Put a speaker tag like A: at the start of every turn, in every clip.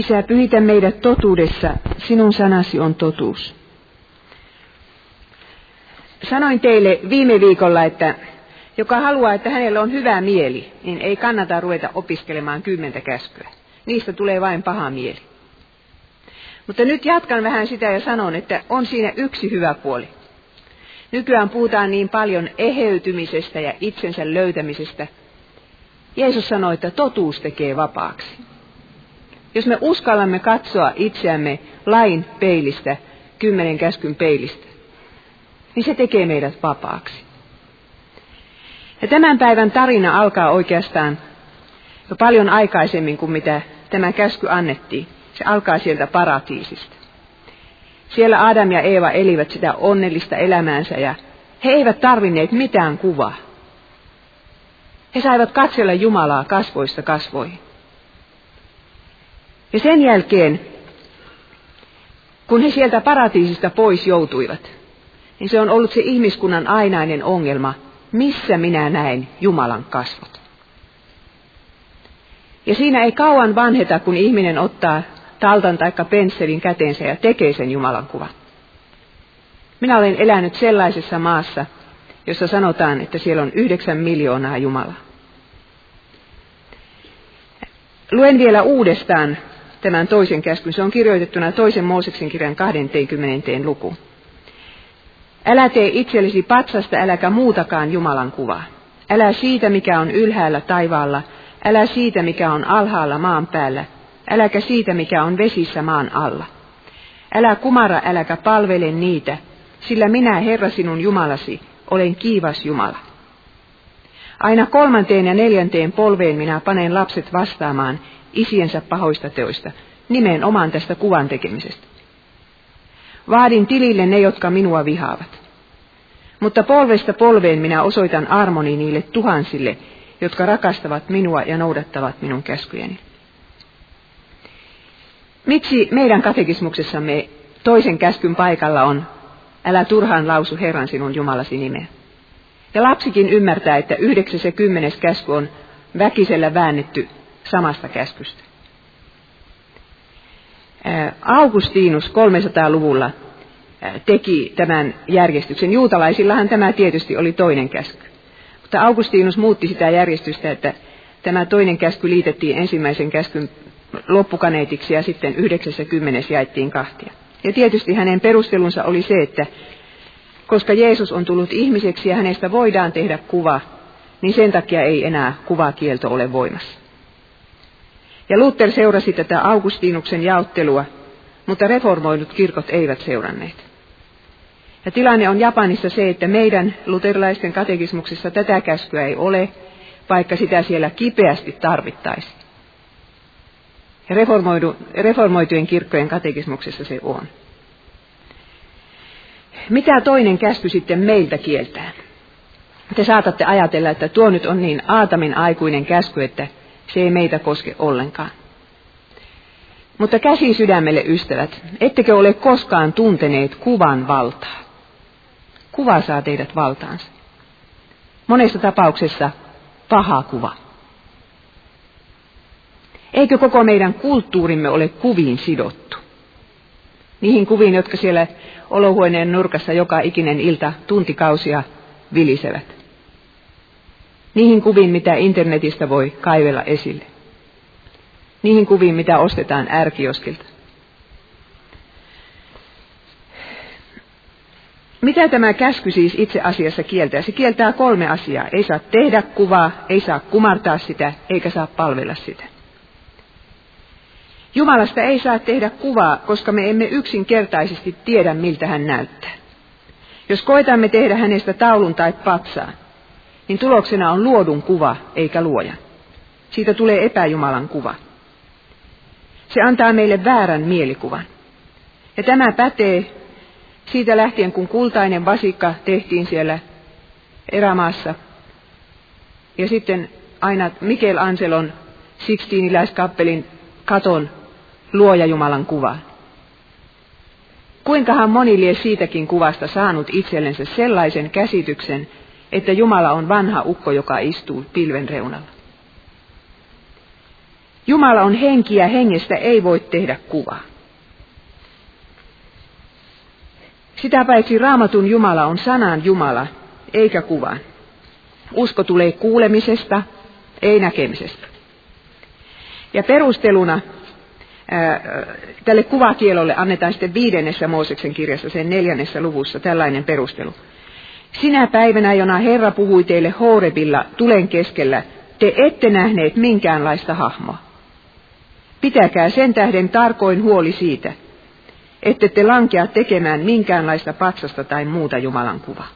A: Isä, pyhitä meidät totuudessa, sinun sanasi on totuus. Sanoin teille viime viikolla, että joka haluaa, että hänellä on hyvä mieli, niin ei kannata ruveta opiskelemaan kymmentä käskyä. Niistä tulee vain paha mieli. Mutta nyt jatkan vähän sitä ja sanon, että on siinä yksi hyvä puoli. Nykyään puhutaan niin paljon eheytymisestä ja itsensä löytämisestä. Jeesus sanoi, että totuus tekee vapaaksi. Jos me uskallamme katsoa itseämme lain peilistä, kymmenen käskyn peilistä, niin se tekee meidät vapaaksi. Ja tämän päivän tarina alkaa oikeastaan jo paljon aikaisemmin kuin mitä tämä käsky annettiin. Se alkaa sieltä paratiisista. Siellä Adam ja Eeva elivät sitä onnellista elämäänsä ja he eivät tarvinneet mitään kuvaa. He saivat katsella Jumalaa kasvoista kasvoihin. Ja sen jälkeen, kun he sieltä paratiisista pois joutuivat, niin se on ollut se ihmiskunnan ainainen ongelma, missä minä näen Jumalan kasvot. Ja siinä ei kauan vanheta, kun ihminen ottaa taltan tai pensselin käteensä ja tekee sen Jumalan kuvan. Minä olen elänyt sellaisessa maassa, jossa sanotaan, että siellä on yhdeksän miljoonaa Jumalaa. Luen vielä uudestaan tämän toisen käskyn. Se on kirjoitettuna toisen Mooseksen kirjan 20. luku. Älä tee itsellesi patsasta, äläkä muutakaan Jumalan kuvaa. Älä siitä, mikä on ylhäällä taivaalla, älä siitä, mikä on alhaalla maan päällä, äläkä siitä, mikä on vesissä maan alla. Älä kumara, äläkä palvele niitä, sillä minä, Herra sinun Jumalasi, olen kiivas Jumala. Aina kolmanteen ja neljänteen polveen minä panen lapset vastaamaan isiensä pahoista teoista, nimenomaan tästä kuvan tekemisestä. Vaadin tilille ne, jotka minua vihaavat. Mutta polvesta polveen minä osoitan armoni niille tuhansille, jotka rakastavat minua ja noudattavat minun käskyjeni. Miksi meidän katekismuksessamme toisen käskyn paikalla on, älä turhaan lausu Herran sinun Jumalasi nimeä? Ja lapsikin ymmärtää, että yhdeksäs ja kymmenes käsky on väkisellä väännetty samasta käskystä. Augustinus 300-luvulla teki tämän järjestyksen. Juutalaisillahan tämä tietysti oli toinen käsky. Mutta Augustinus muutti sitä järjestystä, että tämä toinen käsky liitettiin ensimmäisen käskyn loppukaneetiksi ja sitten yhdeksäs ja kymmenes jaettiin kahtia. Ja tietysti hänen perustelunsa oli se, että koska Jeesus on tullut ihmiseksi ja hänestä voidaan tehdä kuva, niin sen takia ei enää kuvakielto ole voimassa. Ja Luther seurasi tätä Augustinuksen jaottelua, mutta reformoidut kirkot eivät seuranneet. Ja tilanne on Japanissa se, että meidän luterilaisten katekismuksessa tätä käskyä ei ole, vaikka sitä siellä kipeästi tarvittaisiin. Ja reformoitujen kirkkojen katekismuksessa se on. Mitä toinen käsky sitten meiltä kieltää? Te saatatte ajatella, että tuo nyt on niin Aatamin aikuinen käsky, että se ei meitä koske ollenkaan. Mutta käsi sydämelle, ystävät, ettekö ole koskaan tunteneet kuvan valtaa? Kuva saa teidät valtaansa. Monessa tapauksessa paha kuva. Eikö koko meidän kulttuurimme ole kuviin sidottu? Niihin kuviin, jotka siellä olohuoneen nurkassa joka ikinen ilta tuntikausia vilisevät niihin kuviin, mitä internetistä voi kaivella esille. Niihin kuviin, mitä ostetaan ärkioskilta. Mitä tämä käsky siis itse asiassa kieltää? Se kieltää kolme asiaa. Ei saa tehdä kuvaa, ei saa kumartaa sitä, eikä saa palvella sitä. Jumalasta ei saa tehdä kuvaa, koska me emme yksinkertaisesti tiedä, miltä hän näyttää. Jos koetamme tehdä hänestä taulun tai patsaan, niin tuloksena on luodun kuva eikä luoja. Siitä tulee epäjumalan kuva. Se antaa meille väärän mielikuvan. Ja tämä pätee siitä lähtien, kun kultainen vasikka tehtiin siellä erämaassa. Ja sitten aina Anselon Sixtiiniläiskappelin katon luoja Jumalan kuva. Kuinkahan moni lie siitäkin kuvasta saanut itsellensä sellaisen käsityksen, että Jumala on vanha ukko, joka istuu pilven reunalla. Jumala on henki ja hengestä ei voi tehdä kuvaa. Sitä paitsi raamatun Jumala on sanan Jumala, eikä kuvan. Usko tulee kuulemisesta, ei näkemisestä. Ja perusteluna ää, tälle kuvakielolle annetaan sitten viidennessä Mooseksen kirjassa, sen neljännessä luvussa, tällainen perustelu. Sinä päivänä, jona Herra puhui teille Horebilla tulen keskellä, te ette nähneet minkäänlaista hahmoa. Pitäkää sen tähden tarkoin huoli siitä, ette te lankea tekemään minkäänlaista patsasta tai muuta Jumalan kuvaa.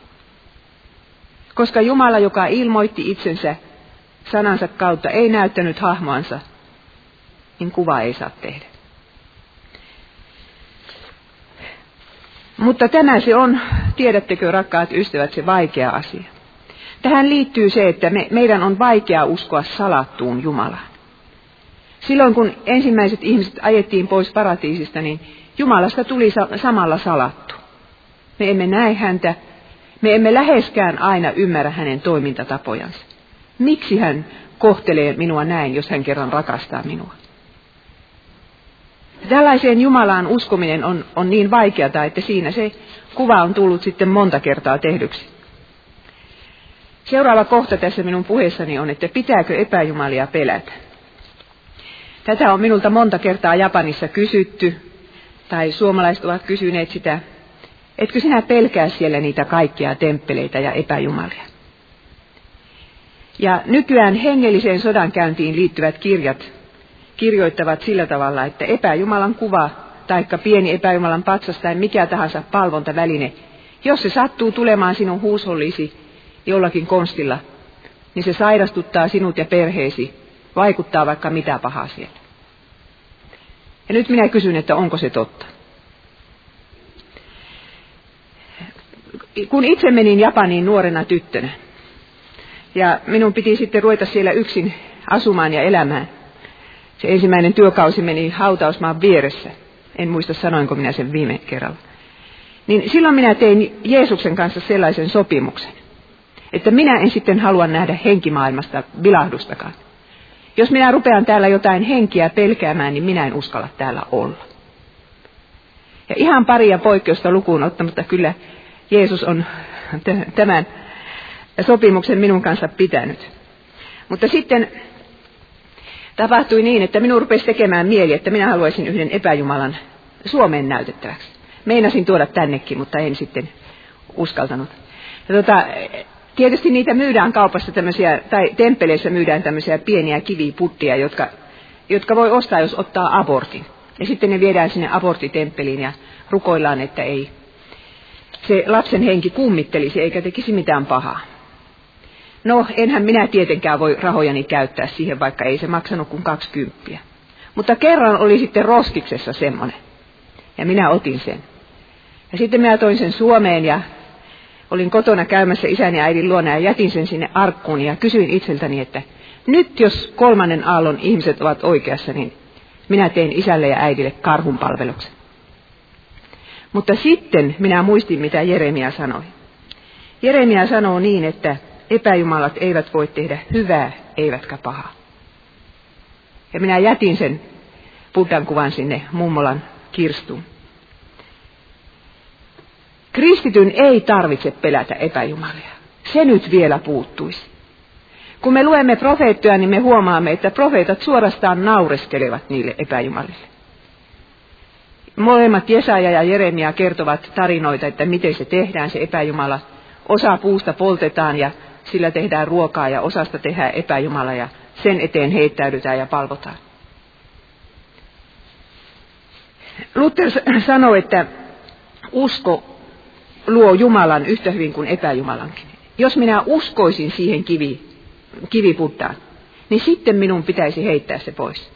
A: Koska Jumala, joka ilmoitti itsensä sanansa kautta, ei näyttänyt hahmoansa, niin kuva ei saa tehdä. Mutta tämä se on, tiedättekö rakkaat ystävät, se vaikea asia. Tähän liittyy se, että me, meidän on vaikea uskoa salattuun Jumalaan. Silloin kun ensimmäiset ihmiset ajettiin pois paratiisista, niin Jumalasta tuli samalla salattu. Me emme näe häntä, me emme läheskään aina ymmärrä hänen toimintatapojansa. Miksi hän kohtelee minua näin, jos hän kerran rakastaa minua? Tällaiseen Jumalaan uskominen on, on niin vaikeata, että siinä se kuva on tullut sitten monta kertaa tehdyksi. Seuraava kohta tässä minun puheessani on, että pitääkö epäjumalia pelätä. Tätä on minulta monta kertaa Japanissa kysytty, tai suomalaiset ovat kysyneet sitä, etkö sinä pelkää siellä niitä kaikkia temppeleitä ja epäjumalia? Ja nykyään hengelliseen sodankäyntiin liittyvät kirjat kirjoittavat sillä tavalla, että epäjumalan kuva, taikka pieni epäjumalan patsas tai mikä tahansa palvontaväline, jos se sattuu tulemaan sinun huushollisi jollakin konstilla, niin se sairastuttaa sinut ja perheesi, vaikuttaa vaikka mitä pahaa siellä. Ja nyt minä kysyn, että onko se totta. Kun itse menin Japaniin nuorena tyttönä, ja minun piti sitten ruveta siellä yksin asumaan ja elämään. Se ensimmäinen työkausi meni hautausmaan vieressä. En muista sanoinko minä sen viime kerralla. Niin silloin minä tein Jeesuksen kanssa sellaisen sopimuksen, että minä en sitten halua nähdä henkimaailmasta vilahdustakaan. Jos minä rupean täällä jotain henkiä pelkäämään, niin minä en uskalla täällä olla. Ja ihan paria poikkeusta lukuun ottamatta kyllä Jeesus on tämän sopimuksen minun kanssa pitänyt. Mutta sitten tapahtui niin, että minun rupesi tekemään mieli, että minä haluaisin yhden epäjumalan Suomeen näytettäväksi. Meinasin tuoda tännekin, mutta en sitten uskaltanut. Ja tota, Tietysti niitä myydään kaupassa tämmöisiä, tai temppeleissä myydään tämmöisiä pieniä kiviputtia, jotka, jotka voi ostaa, jos ottaa abortin. Ja sitten ne viedään sinne abortitemppeliin ja rukoillaan, että ei se lapsen henki kummittelisi eikä tekisi mitään pahaa. No, enhän minä tietenkään voi rahojani käyttää siihen, vaikka ei se maksanut kuin 20. Mutta kerran oli sitten roskiksessa semmoinen. Ja minä otin sen. Ja sitten minä toin sen Suomeen ja olin kotona käymässä isäni ja äidin luona ja jätin sen sinne arkkuun ja kysyin itseltäni, että nyt jos kolmannen aallon ihmiset ovat oikeassa, niin minä teen isälle ja äidille karhun palveluksen. Mutta sitten minä muistin, mitä Jeremia sanoi. Jeremia sanoo niin, että epäjumalat eivät voi tehdä hyvää eivätkä pahaa. Ja minä jätin sen Buddhan kuvan sinne mummolan kirstuun. Kristityn ei tarvitse pelätä epäjumalia. Se nyt vielä puuttuisi. Kun me luemme profeettoja, niin me huomaamme, että profeetat suorastaan naureskelevat niille epäjumalille. Molemmat Jesaja ja Jeremia kertovat tarinoita, että miten se tehdään, se epäjumala. Osa puusta poltetaan ja sillä tehdään ruokaa ja osasta tehdään epäjumala ja sen eteen heittäydytään ja palvotaan. Luther sanoi, että usko luo Jumalan yhtä hyvin kuin epäjumalankin. Jos minä uskoisin siihen kivi, kiviputtaan, niin sitten minun pitäisi heittää se pois.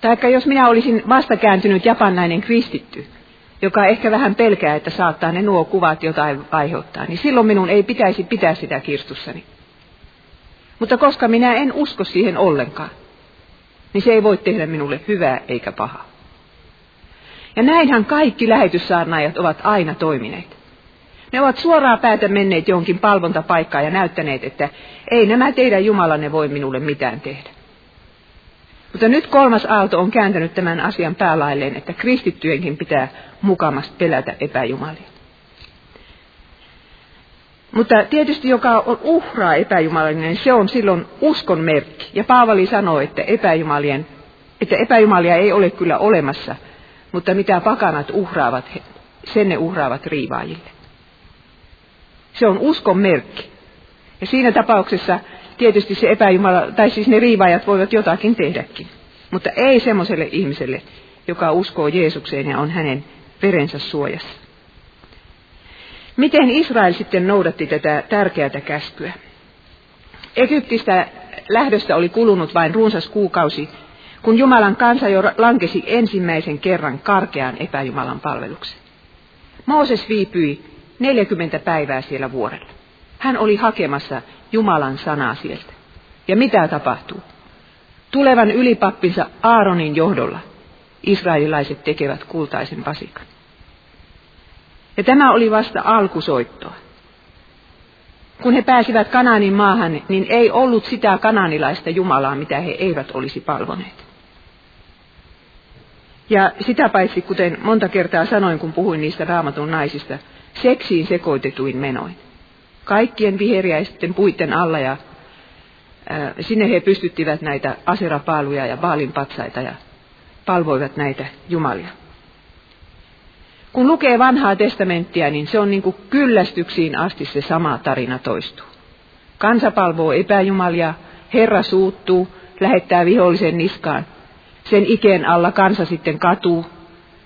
A: Taikka jos minä olisin vastakääntynyt japannainen kristitty, joka ehkä vähän pelkää, että saattaa ne nuo kuvat jotain aiheuttaa, niin silloin minun ei pitäisi pitää sitä kirstussani. Mutta koska minä en usko siihen ollenkaan, niin se ei voi tehdä minulle hyvää eikä pahaa. Ja näinhän kaikki lähetyssaarnaajat ovat aina toimineet. Ne ovat suoraan päätä menneet johonkin palvontapaikkaan ja näyttäneet, että ei nämä teidän Jumalanne voi minulle mitään tehdä. Mutta nyt kolmas aalto on kääntänyt tämän asian päälailleen, että kristittyjenkin pitää mukamasti pelätä epäjumalia. Mutta tietysti joka on uhraa epäjumalinen, se on silloin uskon merkki. Ja Paavali sanoo, että, epäjumalien, että epäjumalia ei ole kyllä olemassa, mutta mitä pakanat uhraavat, sen ne uhraavat riivaajille. Se on uskon merkki. Ja siinä tapauksessa tietysti se epäjumala, tai siis ne riivaajat voivat jotakin tehdäkin. Mutta ei semmoiselle ihmiselle, joka uskoo Jeesukseen ja on hänen verensä suojassa. Miten Israel sitten noudatti tätä tärkeää käskyä? Egyptistä lähdöstä oli kulunut vain runsas kuukausi, kun Jumalan kansa jo lankesi ensimmäisen kerran karkeaan epäjumalan palvelukseen. Mooses viipyi 40 päivää siellä vuorella. Hän oli hakemassa Jumalan sanaa sieltä. Ja mitä tapahtuu? Tulevan ylipappinsa Aaronin johdolla israelilaiset tekevät kultaisen vasikan. Ja tämä oli vasta alkusoittoa. Kun he pääsivät Kanaanin maahan, niin ei ollut sitä kananilaista Jumalaa, mitä he eivät olisi palvoneet. Ja sitä paitsi, kuten monta kertaa sanoin, kun puhuin niistä raamatun naisista, seksiin sekoitetuin menoin. Kaikkien viheriäisten puitten alla ja sinne he pystyttivät näitä aserapaaluja ja baalinpatsaita ja palvoivat näitä jumalia. Kun lukee vanhaa testamenttia, niin se on niin kuin kyllästyksiin asti se sama tarina toistuu. Kansa palvoo epäjumalia, Herra suuttuu, lähettää vihollisen niskaan. Sen ikeen alla kansa sitten katuu,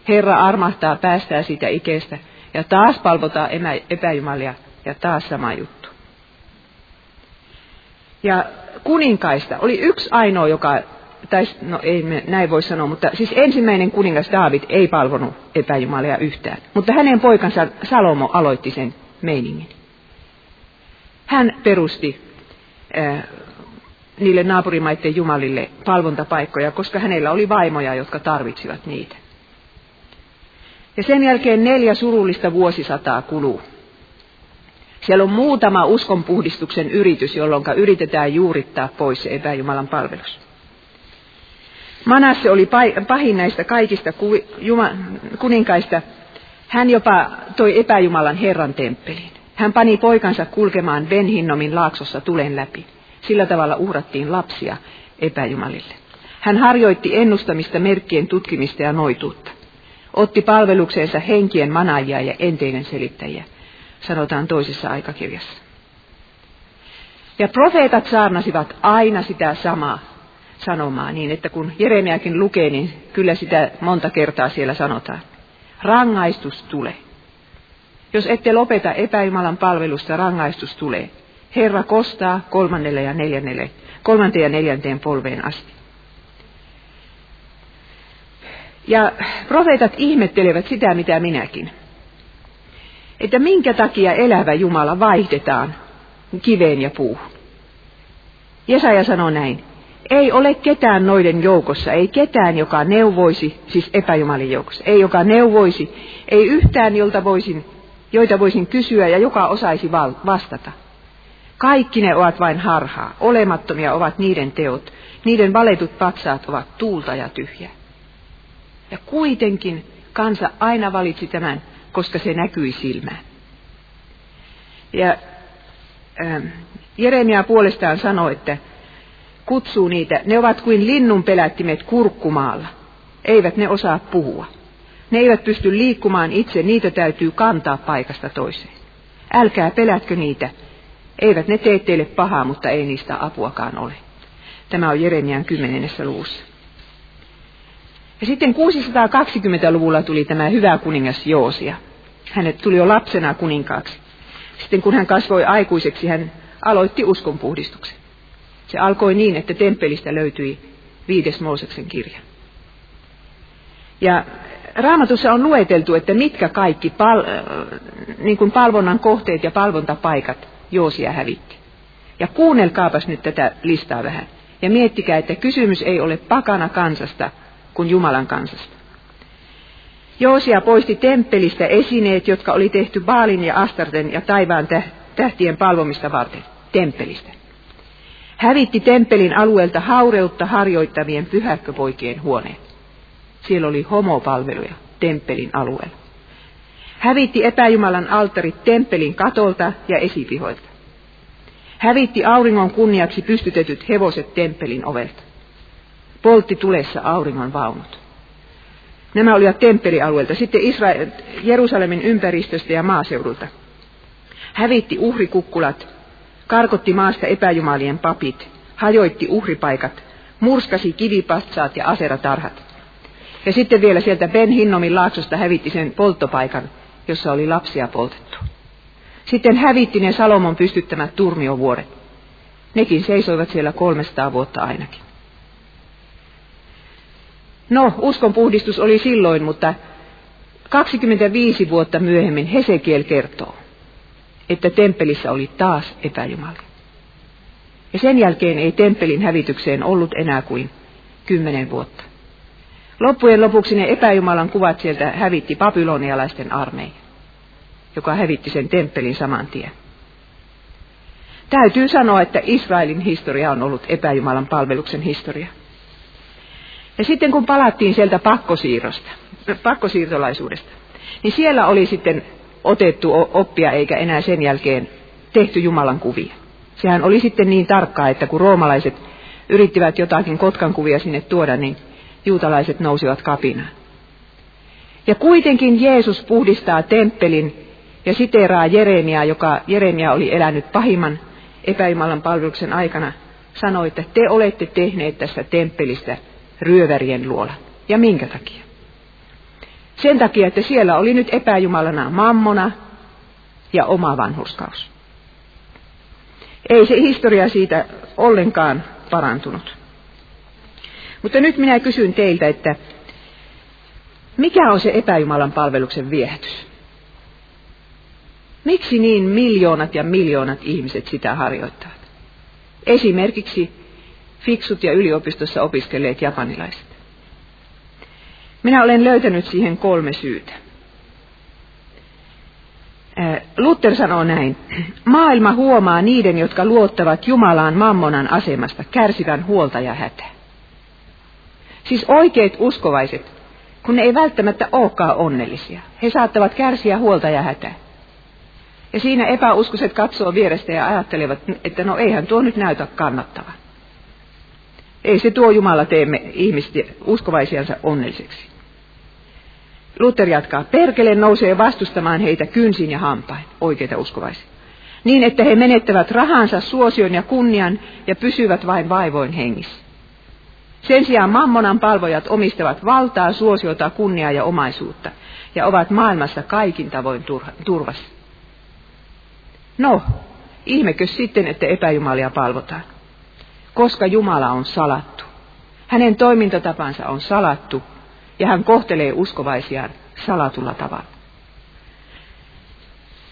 A: Herra armahtaa päästää siitä ikeestä ja taas palvotaan epäjumalia ja taas sama juttu. Ja kuninkaista oli yksi ainoa, joka tai no ei me näin voi sanoa, mutta siis ensimmäinen kuningas Daavid ei palvonut epäjumalia yhtään. Mutta hänen poikansa Salomo aloitti sen meiningin. Hän perusti äh, niille naapurimaiden jumalille palvontapaikkoja, koska hänellä oli vaimoja, jotka tarvitsivat niitä. Ja sen jälkeen neljä surullista vuosisataa kuluu. Siellä on muutama uskonpuhdistuksen yritys, jolloin yritetään juurittaa pois epäjumalan palvelus. Manasse oli pahin näistä kaikista kuninkaista. Hän jopa toi epäjumalan Herran temppeliin. Hän pani poikansa kulkemaan Benhinnomin laaksossa tulen läpi. Sillä tavalla uhrattiin lapsia epäjumalille. Hän harjoitti ennustamista, merkkien tutkimista ja noituutta. Otti palvelukseensa henkien manajia ja enteinen selittäjiä, sanotaan toisessa aikakirjassa. Ja profeetat saarnasivat aina sitä samaa sanomaa niin, että kun Jeremiakin lukee, niin kyllä sitä monta kertaa siellä sanotaan. Rangaistus tulee. Jos ette lopeta epäjumalan palvelusta, rangaistus tulee. Herra kostaa kolmannelle ja neljännelle, kolmanteen ja neljänteen polveen asti. Ja profeetat ihmettelevät sitä, mitä minäkin. Että minkä takia elävä Jumala vaihdetaan kiveen ja puuhun. Jesaja sanoo näin. Ei ole ketään noiden joukossa, ei ketään, joka neuvoisi, siis epäjumalin joukossa, ei joka neuvoisi, ei yhtään, jolta voisin, joita voisin kysyä ja joka osaisi vastata. Kaikki ne ovat vain harhaa, olemattomia ovat niiden teot, niiden valetut patsaat ovat tuulta ja tyhjää. Ja kuitenkin kansa aina valitsi tämän, koska se näkyi silmään. Ja ähm, Jeremia puolestaan sanoi, että kutsuu niitä, ne ovat kuin linnun pelättimet kurkkumaalla. Eivät ne osaa puhua. Ne eivät pysty liikkumaan itse, niitä täytyy kantaa paikasta toiseen. Älkää pelätkö niitä. Eivät ne tee teille pahaa, mutta ei niistä apuakaan ole. Tämä on Jeremian kymmenennessä luvussa. Ja sitten 620-luvulla tuli tämä hyvä kuningas Joosia. Hänet tuli jo lapsena kuninkaaksi. Sitten kun hän kasvoi aikuiseksi, hän aloitti uskonpuhdistuksen. Se alkoi niin, että temppelistä löytyi viides Mooseksen kirja. Ja Raamatussa on lueteltu, että mitkä kaikki pal, niin kuin palvonnan kohteet ja palvontapaikat Joosia hävitti. Ja kuunnelkaapas nyt tätä listaa vähän. Ja miettikää, että kysymys ei ole pakana kansasta, kuin Jumalan kansasta. Joosia poisti temppelistä esineet, jotka oli tehty Baalin ja Astarten ja taivaan tähtien palvomista varten temppelistä. Hävitti temppelin alueelta haureutta harjoittavien pyhäkköpoikien huoneen. Siellä oli homopalveluja temppelin alueella. Hävitti epäjumalan alttarit temppelin katolta ja esipihoilta. Hävitti auringon kunniaksi pystytetyt hevoset temppelin ovelta. Poltti tulessa auringon vaunut. Nämä olivat temppelialueelta. Sitten Israel, Jerusalemin ympäristöstä ja maaseudulta. Hävitti uhrikukkulat, karkotti maasta epäjumalien papit, hajoitti uhripaikat, murskasi kivipatsaat ja aseratarhat. Ja sitten vielä sieltä Ben Hinnomin laaksosta hävitti sen polttopaikan, jossa oli lapsia poltettu. Sitten hävitti ne Salomon pystyttämät turmiovuoret. Nekin seisoivat siellä 300 vuotta ainakin. No, uskonpuhdistus oli silloin, mutta 25 vuotta myöhemmin Hesekiel kertoo, että temppelissä oli taas epäjumala. Ja sen jälkeen ei temppelin hävitykseen ollut enää kuin kymmenen vuotta. Loppujen lopuksi ne epäjumalan kuvat sieltä hävitti babylonialaisten armeija, joka hävitti sen temppelin saman tien. Täytyy sanoa, että Israelin historia on ollut epäjumalan palveluksen historia. Ja sitten kun palattiin sieltä pakkosiirrosta, pakkosiirtolaisuudesta, niin siellä oli sitten otettu oppia eikä enää sen jälkeen tehty Jumalan kuvia. Sehän oli sitten niin tarkkaa, että kun roomalaiset yrittivät jotakin kotkan kuvia sinne tuoda, niin juutalaiset nousivat kapinaan. Ja kuitenkin Jeesus puhdistaa temppelin ja siteraa Jeremiaa, joka Jeremia oli elänyt pahimman epäjumalan palveluksen aikana, sanoi, että te olette tehneet tästä temppelistä ryövärien luola. Ja minkä takia? Sen takia, että siellä oli nyt epäjumalana mammona ja oma vanhurskaus. Ei se historia siitä ollenkaan parantunut. Mutta nyt minä kysyn teiltä, että mikä on se epäjumalan palveluksen viehätys? Miksi niin miljoonat ja miljoonat ihmiset sitä harjoittavat? Esimerkiksi fiksut ja yliopistossa opiskelleet japanilaiset. Minä olen löytänyt siihen kolme syytä. Luther sanoo näin, maailma huomaa niiden, jotka luottavat Jumalaan mammonan asemasta, kärsivän huolta ja hätää. Siis oikeat uskovaiset, kun ne ei välttämättä olekaan onnellisia. He saattavat kärsiä huolta ja hätää. Ja siinä epäuskoiset katsoo vierestä ja ajattelevat, että no eihän tuo nyt näytä kannattavan. Ei se tuo Jumala teemme ihmisten uskovaisiansa onnelliseksi. Luther jatkaa, perkele nousee vastustamaan heitä kynsin ja hampain, oikeita uskovaisia. Niin, että he menettävät rahansa, suosion ja kunnian ja pysyvät vain vaivoin hengissä. Sen sijaan mammonan palvojat omistavat valtaa, suosiota, kunniaa ja omaisuutta ja ovat maailmassa kaikin tavoin turvassa. No, ihmekö sitten, että epäjumalia palvotaan? Koska Jumala on salattu. Hänen toimintatapansa on salattu ja hän kohtelee uskovaisiaan salatulla tavalla.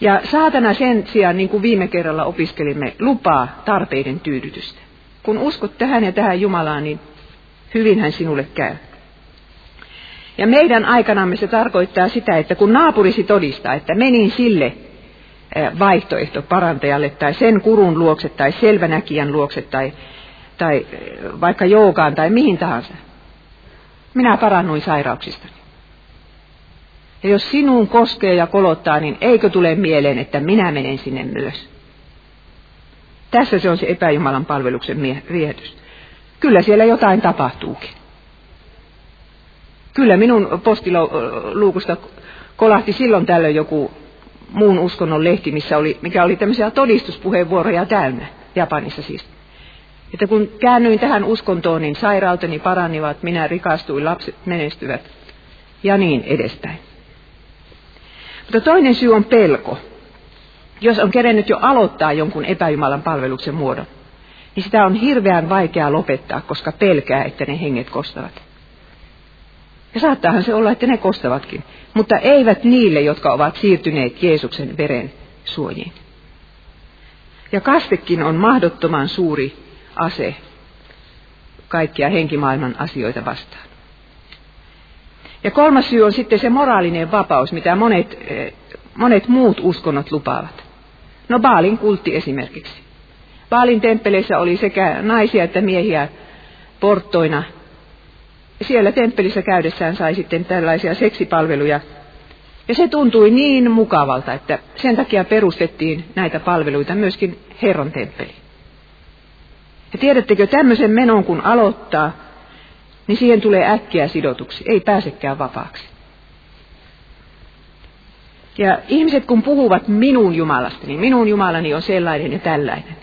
A: Ja saatana sen sijaan, niin kuin viime kerralla opiskelimme, lupaa tarpeiden tyydytystä. Kun uskot tähän ja tähän Jumalaan, niin hyvinhän sinulle käy. Ja meidän aikanamme se tarkoittaa sitä, että kun naapurisi todistaa, että menin sille eh, vaihtoehto parantajalle tai sen kurun luokse tai selvänäkijän luokse tai, tai eh, vaikka joukaan tai mihin tahansa, minä parannuin sairauksistani. Ja jos sinuun koskee ja kolottaa, niin eikö tule mieleen, että minä menen sinne myös? Tässä se on se epäjumalan palveluksen viehätys. Kyllä siellä jotain tapahtuukin. Kyllä minun postiluukusta kolahti silloin tällöin joku muun uskonnon lehti, missä oli, mikä oli tämmöisiä todistuspuheenvuoroja täynnä, Japanissa siis. Että kun käännyin tähän uskontoon, niin sairauteni paranivat, minä rikastuin, lapset menestyvät ja niin edespäin. Mutta toinen syy on pelko. Jos on kerennyt jo aloittaa jonkun epäjumalan palveluksen muodon, niin sitä on hirveän vaikea lopettaa, koska pelkää, että ne henget kostavat. Ja saattaahan se olla, että ne kostavatkin, mutta eivät niille, jotka ovat siirtyneet Jeesuksen veren suojiin. Ja kastekin on mahdottoman suuri ase kaikkia henkimaailman asioita vastaan. Ja kolmas syy on sitten se moraalinen vapaus, mitä monet, eh, monet muut uskonnot lupaavat. No Baalin kultti esimerkiksi. Paalin temppeleissä oli sekä naisia että miehiä porttoina. Siellä temppelissä käydessään sai sitten tällaisia seksipalveluja. Ja se tuntui niin mukavalta, että sen takia perustettiin näitä palveluita myöskin Herron temppeli. Ja tiedättekö, tämmöisen menon kun aloittaa, niin siihen tulee äkkiä sidotuksi, ei pääsekään vapaaksi. Ja ihmiset kun puhuvat minun Jumalasta, niin minun Jumalani on sellainen ja tällainen,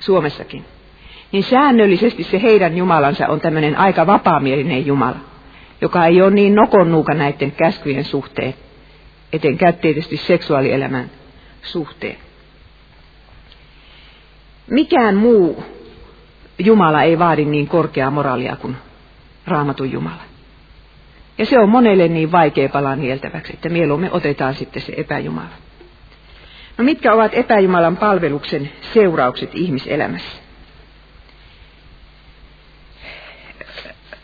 A: Suomessakin. Niin säännöllisesti se heidän Jumalansa on tämmöinen aika vapaamielinen Jumala, joka ei ole niin nokonnuuka näiden käskyjen suhteen, etenkään tietysti seksuaalielämän suhteen. Mikään muu Jumala ei vaadi niin korkeaa moraalia kuin raamatun Jumala. Ja se on monelle niin vaikea palaa nieltäväksi, että mieluummin otetaan sitten se epäjumala. No mitkä ovat epäjumalan palveluksen seuraukset ihmiselämässä?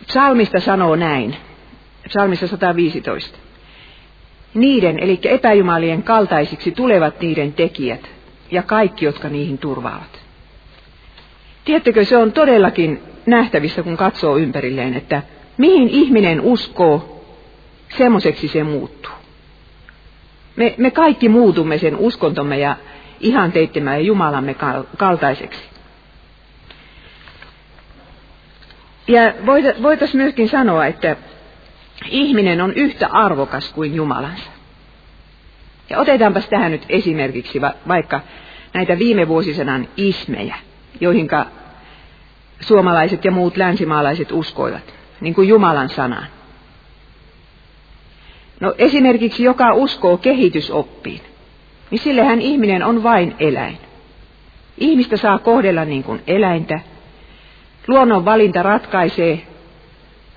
A: Psalmista sanoo näin, psalmissa 115. Niiden, eli epäjumalien kaltaisiksi tulevat niiden tekijät ja kaikki, jotka niihin turvaavat. Tiedättekö, se on todellakin nähtävissä, kun katsoo ympärilleen, että mihin ihminen uskoo, semmoiseksi se muuttuu. Me, me kaikki muutumme sen uskontomme ja ihanteittemme ja Jumalamme kaltaiseksi. Ja voitaisiin myöskin sanoa, että ihminen on yhtä arvokas kuin Jumalansa. Ja otetaanpas tähän nyt esimerkiksi vaikka näitä viime vuosisadan ismejä, joihinka suomalaiset ja muut länsimaalaiset uskoivat, niin kuin Jumalan sanaan. No esimerkiksi joka uskoo kehitysoppiin, niin sillehän ihminen on vain eläin. Ihmistä saa kohdella niin kuin eläintä. Luonnon valinta ratkaisee,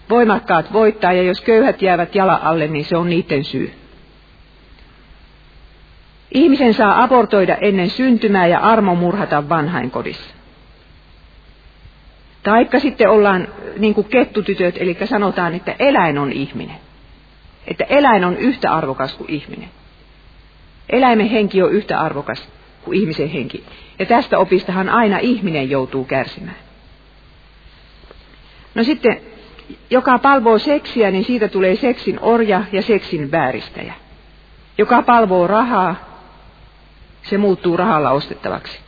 A: voimakkaat voittaa ja jos köyhät jäävät jala alle, niin se on niiden syy. Ihmisen saa abortoida ennen syntymää ja armo murhata vanhainkodissa. Taikka sitten ollaan niin kuin kettutytöt, eli sanotaan, että eläin on ihminen. Että eläin on yhtä arvokas kuin ihminen. Eläimen henki on yhtä arvokas kuin ihmisen henki. Ja tästä opistahan aina ihminen joutuu kärsimään. No sitten, joka palvoo seksiä, niin siitä tulee seksin orja ja seksin vääristäjä. Joka palvoo rahaa, se muuttuu rahalla ostettavaksi.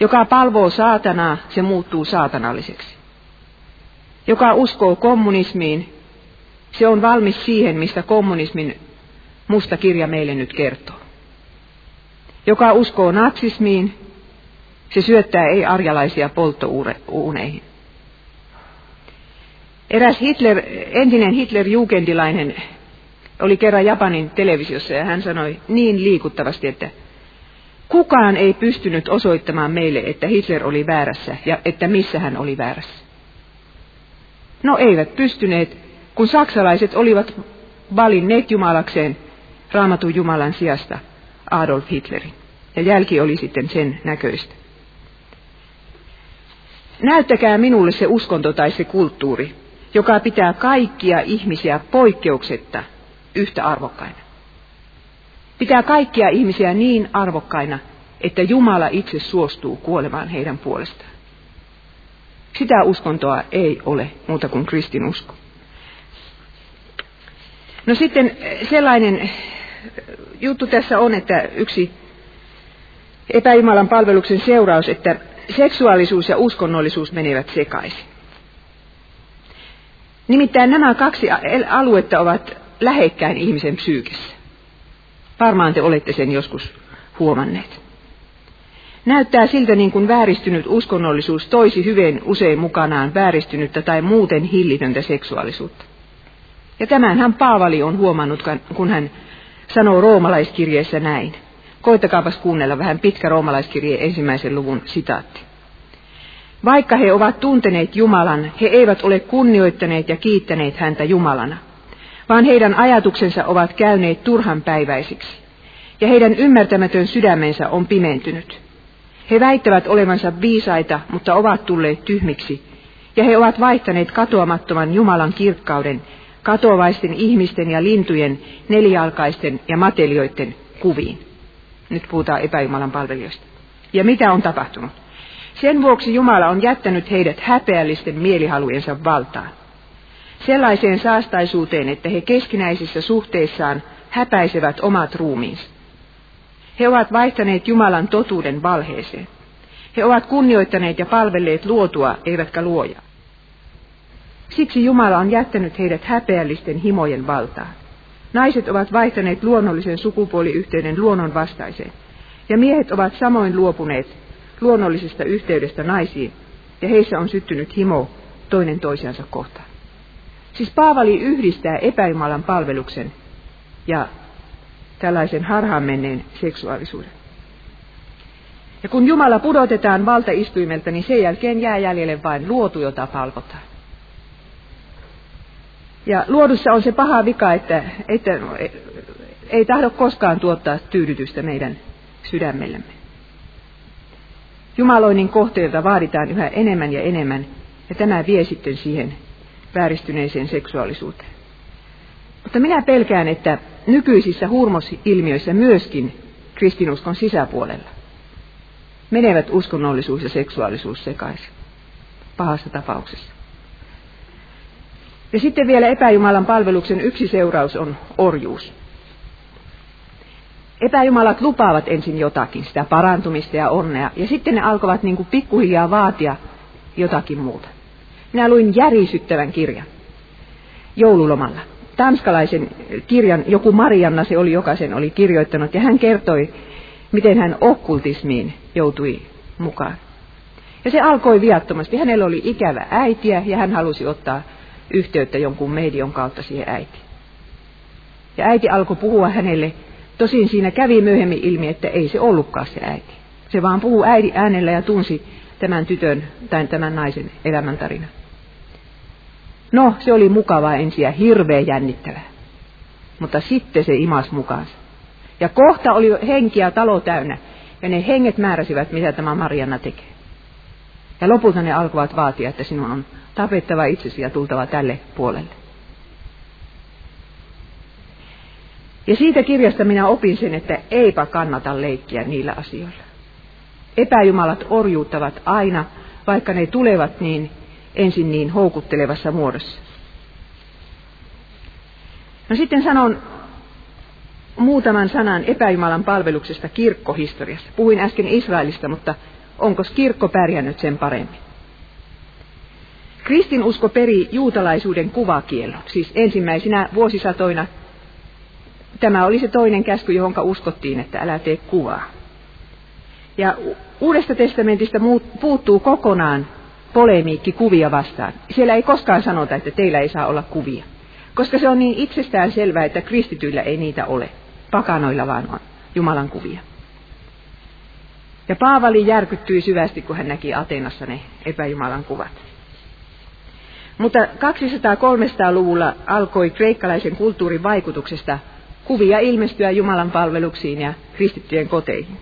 A: Joka palvoo saatanaa, se muuttuu saatanalliseksi. Joka uskoo kommunismiin, se on valmis siihen, mistä kommunismin musta kirja meille nyt kertoo. Joka uskoo natsismiin, se syöttää ei-arjalaisia polttouuneihin. Eräs Hitler, entinen Hitler-jukendilainen oli kerran Japanin televisiossa ja hän sanoi niin liikuttavasti, että Kukaan ei pystynyt osoittamaan meille, että Hitler oli väärässä ja että missä hän oli väärässä. No eivät pystyneet, kun saksalaiset olivat valinneet Jumalakseen raamatun Jumalan sijasta Adolf Hitlerin. Ja jälki oli sitten sen näköistä. Näyttäkää minulle se uskonto tai se kulttuuri, joka pitää kaikkia ihmisiä poikkeuksetta yhtä arvokkaina pitää kaikkia ihmisiä niin arvokkaina, että Jumala itse suostuu kuolemaan heidän puolestaan. Sitä uskontoa ei ole muuta kuin kristinusko. No sitten sellainen juttu tässä on, että yksi epäjumalan palveluksen seuraus, että seksuaalisuus ja uskonnollisuus menevät sekaisin. Nimittäin nämä kaksi aluetta ovat lähekkäin ihmisen psyykessä. Varmaan te olette sen joskus huomanneet. Näyttää siltä niin kuin vääristynyt uskonnollisuus toisi hyvin usein mukanaan vääristynyttä tai muuten hillitöntä seksuaalisuutta. Ja tämänhän Paavali on huomannut, kun hän sanoo roomalaiskirjeessä näin. Koittakaapas kuunnella vähän pitkä roomalaiskirje ensimmäisen luvun sitaatti. Vaikka he ovat tunteneet Jumalan, he eivät ole kunnioittaneet ja kiittäneet häntä Jumalana – vaan heidän ajatuksensa ovat käyneet turhanpäiväisiksi, ja heidän ymmärtämätön sydämensä on pimentynyt. He väittävät olevansa viisaita, mutta ovat tulleet tyhmiksi, ja he ovat vaihtaneet katoamattoman Jumalan kirkkauden katoavaisten ihmisten ja lintujen, nelijalkaisten ja matelioiden kuviin. Nyt puhutaan epäjumalan palvelijoista. Ja mitä on tapahtunut? Sen vuoksi Jumala on jättänyt heidät häpeällisten mielihalujensa valtaan. Sellaiseen saastaisuuteen, että he keskinäisissä suhteissaan häpäisevät omat ruumiinsa. He ovat vaihtaneet Jumalan totuuden valheeseen. He ovat kunnioittaneet ja palvelleet luotua, eivätkä luojaa. Siksi Jumala on jättänyt heidät häpeällisten himojen valtaan. Naiset ovat vaihtaneet luonnollisen sukupuoliyhteyden luonnon vastaiseen, ja miehet ovat samoin luopuneet luonnollisesta yhteydestä naisiin, ja heissä on syttynyt himo toinen toisiansa kohtaan. Siis Paavali yhdistää epäjumalan palveluksen ja tällaisen harhaan menneen seksuaalisuuden. Ja kun Jumala pudotetaan valtaistuimelta, niin sen jälkeen jää jäljelle vain luotu, jota palvotaan. Ja luodussa on se paha vika, että, että ei tahdo koskaan tuottaa tyydytystä meidän sydämellemme. Jumaloinnin kohteelta vaaditaan yhä enemmän ja enemmän, ja tämä vie sitten siihen vääristyneeseen seksuaalisuuteen. Mutta minä pelkään, että nykyisissä hurmosilmiöissä myöskin kristinuskon sisäpuolella menevät uskonnollisuus ja seksuaalisuus sekaisin pahassa tapauksessa. Ja sitten vielä epäjumalan palveluksen yksi seuraus on orjuus. Epäjumalat lupaavat ensin jotakin, sitä parantumista ja onnea, ja sitten ne alkavat niin kuin pikkuhiljaa vaatia jotakin muuta. Minä luin järisyttävän kirjan joululomalla. Tanskalaisen kirjan, joku Marianna se oli, joka sen oli kirjoittanut, ja hän kertoi, miten hän okkultismiin joutui mukaan. Ja se alkoi viattomasti. Hänellä oli ikävä äitiä, ja hän halusi ottaa yhteyttä jonkun median kautta siihen äitiin. Ja äiti alkoi puhua hänelle, tosin siinä kävi myöhemmin ilmi, että ei se ollutkaan se äiti. Se vaan puhuu äidin äänellä ja tunsi tämän tytön tai tämän naisen elämäntarina. No, se oli mukavaa ensin ja hirveän jännittävää. Mutta sitten se imas mukaansa. Ja kohta oli henkiä talo täynnä, ja ne henget määräsivät, mitä tämä Marianna tekee. Ja lopulta ne alkoivat vaatia, että sinun on tapettava itsesi ja tultava tälle puolelle. Ja siitä kirjasta minä opin sen, että eipä kannata leikkiä niillä asioilla. Epäjumalat orjuuttavat aina, vaikka ne tulevat niin ensin niin houkuttelevassa muodossa. No sitten sanon muutaman sanan epäjumalan palveluksesta kirkkohistoriassa. Puhuin äsken Israelista, mutta onko kirkko pärjännyt sen paremmin? Kristinusko peri juutalaisuuden kuvakiellon, siis ensimmäisinä vuosisatoina. Tämä oli se toinen käsky, johon uskottiin, että älä tee kuvaa. Ja Uudesta testamentista puuttuu kokonaan polemiikki kuvia vastaan. Siellä ei koskaan sanota, että teillä ei saa olla kuvia. Koska se on niin itsestään selvää, että kristityillä ei niitä ole. Pakanoilla vaan on Jumalan kuvia. Ja Paavali järkyttyi syvästi, kun hän näki Atenassa ne epäjumalan kuvat. Mutta 200-300-luvulla alkoi kreikkalaisen kulttuurin vaikutuksesta kuvia ilmestyä Jumalan palveluksiin ja kristittyjen koteihin.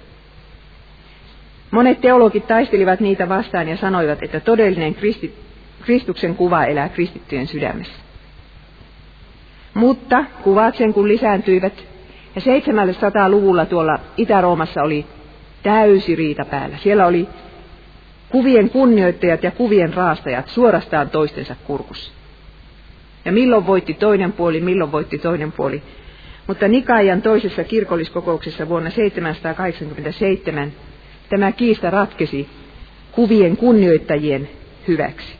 A: Monet teologit taistelivat niitä vastaan ja sanoivat, että todellinen Kristi, Kristuksen kuva elää kristittyjen sydämessä. Mutta kuvat sen kun lisääntyivät, ja 700-luvulla tuolla Itä-Roomassa oli täysi riita päällä. Siellä oli kuvien kunnioittajat ja kuvien raastajat suorastaan toistensa kurkussa. Ja milloin voitti toinen puoli, milloin voitti toinen puoli. Mutta Nikaian toisessa kirkolliskokouksessa vuonna 787 tämä kiista ratkesi kuvien kunnioittajien hyväksi.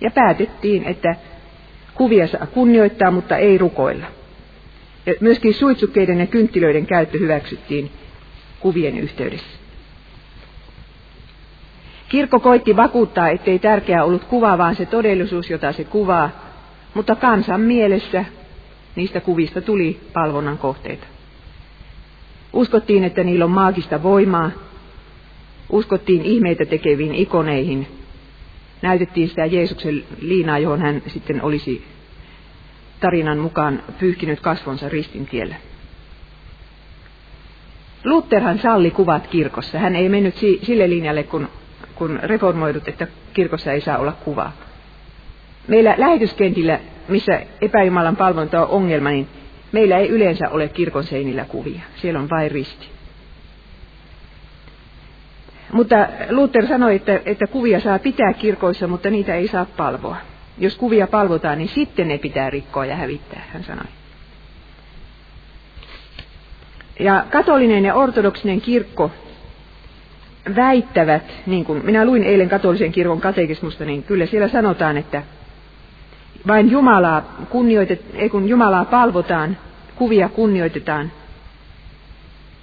A: Ja päätettiin, että kuvia saa kunnioittaa, mutta ei rukoilla. Ja myöskin suitsukkeiden ja kynttilöiden käyttö hyväksyttiin kuvien yhteydessä. Kirkko koitti vakuuttaa, ettei tärkeää ollut kuva, vaan se todellisuus, jota se kuvaa, mutta kansan mielessä niistä kuvista tuli palvonnan kohteita. Uskottiin, että niillä on maagista voimaa, uskottiin ihmeitä tekeviin ikoneihin, näytettiin sitä Jeesuksen liinaa, johon hän sitten olisi tarinan mukaan pyyhkinyt kasvonsa ristin tiellä. Lutherhan salli kuvat kirkossa. Hän ei mennyt sille linjalle, kun, kun reformoidut, että kirkossa ei saa olla kuvaa. Meillä lähetyskentillä, missä epäjumalan palvonta on ongelma, niin meillä ei yleensä ole kirkon seinillä kuvia. Siellä on vain risti. Mutta Luther sanoi, että, että kuvia saa pitää kirkoissa, mutta niitä ei saa palvoa. Jos kuvia palvotaan, niin sitten ne pitää rikkoa ja hävittää, hän sanoi. Ja katolinen ja ortodoksinen kirkko väittävät, niin kuin minä luin eilen katolisen kirkon katekismusta, niin kyllä siellä sanotaan, että vain Jumalaa, kunnioitet, ei kun Jumalaa palvotaan, kuvia kunnioitetaan,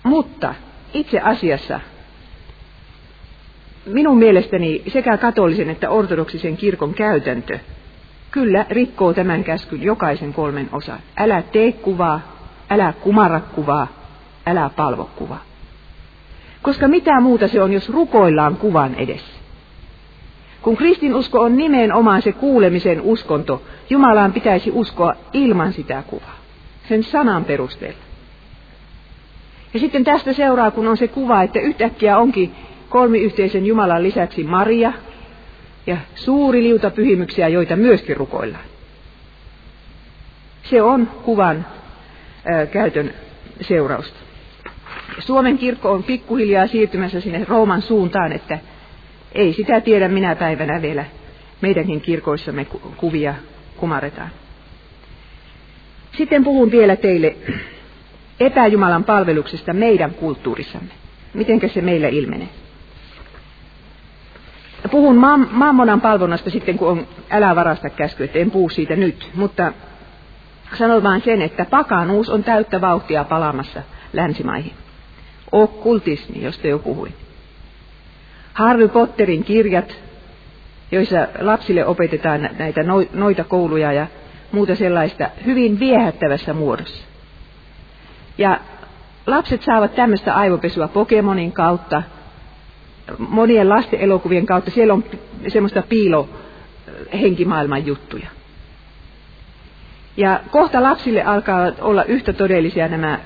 A: mutta itse asiassa minun mielestäni sekä katolisen että ortodoksisen kirkon käytäntö kyllä rikkoo tämän käskyn jokaisen kolmen osan. Älä tee kuvaa, älä kumara kuvaa, älä palvo kuvaa. Koska mitä muuta se on, jos rukoillaan kuvan edessä. Kun kristinusko on nimenomaan se kuulemisen uskonto, Jumalaan pitäisi uskoa ilman sitä kuvaa, sen sanan perusteella. Ja sitten tästä seuraa, kun on se kuva, että yhtäkkiä onkin kolmiyhteisen Jumalan lisäksi Maria ja suuri liuta pyhimyksiä, joita myöskin rukoillaan. Se on kuvan ää, käytön seurausta. Suomen kirkko on pikkuhiljaa siirtymässä sinne Rooman suuntaan, että ei sitä tiedä minä päivänä vielä meidänkin kirkoissamme kuvia kumaretaan. Sitten puhun vielä teille epäjumalan palveluksesta meidän kulttuurissamme. Mitenkä se meillä ilmenee? Puhun maammonan palvonnasta sitten, kun on älä varasta käsky, että en puhu siitä nyt. Mutta sanon vain sen, että pakanuus on täyttä vauhtia palaamassa länsimaihin. Okkultismi, josta jo puhuin. Harry Potterin kirjat, joissa lapsille opetetaan näitä noita kouluja ja muuta sellaista hyvin viehättävässä muodossa. Ja lapset saavat tämmöistä aivopesua Pokemonin kautta, monien lasten elokuvien kautta. Siellä on semmoista piilo henkimaailman juttuja. Ja kohta lapsille alkaa olla yhtä todellisia nämä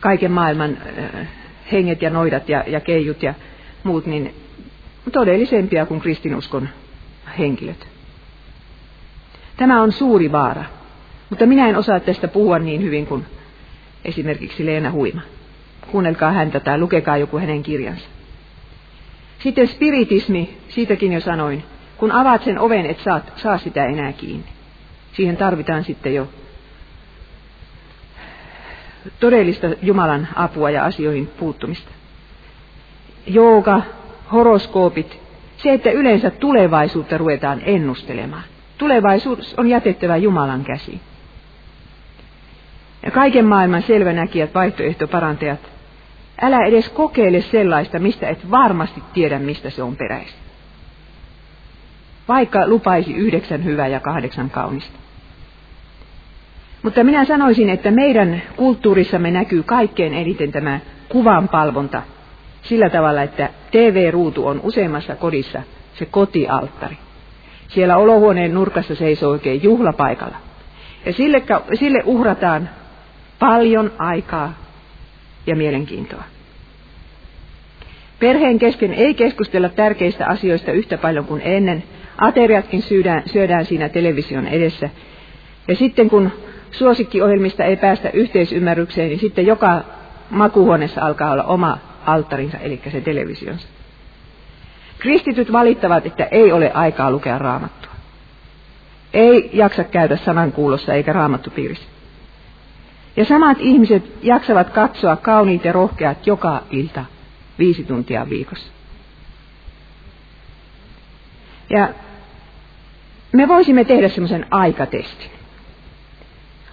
A: kaiken maailman henget ja noidat ja, ja keijut ja muut, niin todellisempia kuin kristinuskon henkilöt. Tämä on suuri vaara, mutta minä en osaa tästä puhua niin hyvin kuin esimerkiksi Leena Huima. Kuunnelkaa häntä tai lukekaa joku hänen kirjansa. Sitten spiritismi, siitäkin jo sanoin, kun avaat sen oven, et saa, saa sitä enää kiinni. Siihen tarvitaan sitten jo todellista Jumalan apua ja asioihin puuttumista. Jooga, horoskoopit, se, että yleensä tulevaisuutta ruvetaan ennustelemaan. Tulevaisuus on jätettävä Jumalan käsiin. Ja kaiken maailman selvänäkijät, vaihtoehtoparantajat, älä edes kokeile sellaista, mistä et varmasti tiedä, mistä se on peräisin. Vaikka lupaisi yhdeksän hyvää ja kahdeksan kaunista. Mutta minä sanoisin, että meidän kulttuurissamme näkyy kaikkein eniten tämä kuvanpalvonta sillä tavalla, että TV-ruutu on useammassa kodissa se kotialttari. Siellä olohuoneen nurkassa seisoo oikein juhlapaikalla. Ja sille, sille uhrataan paljon aikaa ja mielenkiintoa. Perheen kesken ei keskustella tärkeistä asioista yhtä paljon kuin ennen. Ateriatkin syödään, syödään siinä television edessä. Ja sitten kun suosikkiohjelmista ei päästä yhteisymmärrykseen, niin sitten joka makuuhuoneessa alkaa olla oma alttarinsa, eli se televisionsa. Kristityt valittavat, että ei ole aikaa lukea raamattua. Ei jaksa käydä sanankuulossa eikä raamattupiirissä. Ja samat ihmiset jaksavat katsoa kauniit ja rohkeat joka ilta viisi tuntia viikossa. Ja me voisimme tehdä semmoisen aikatestin.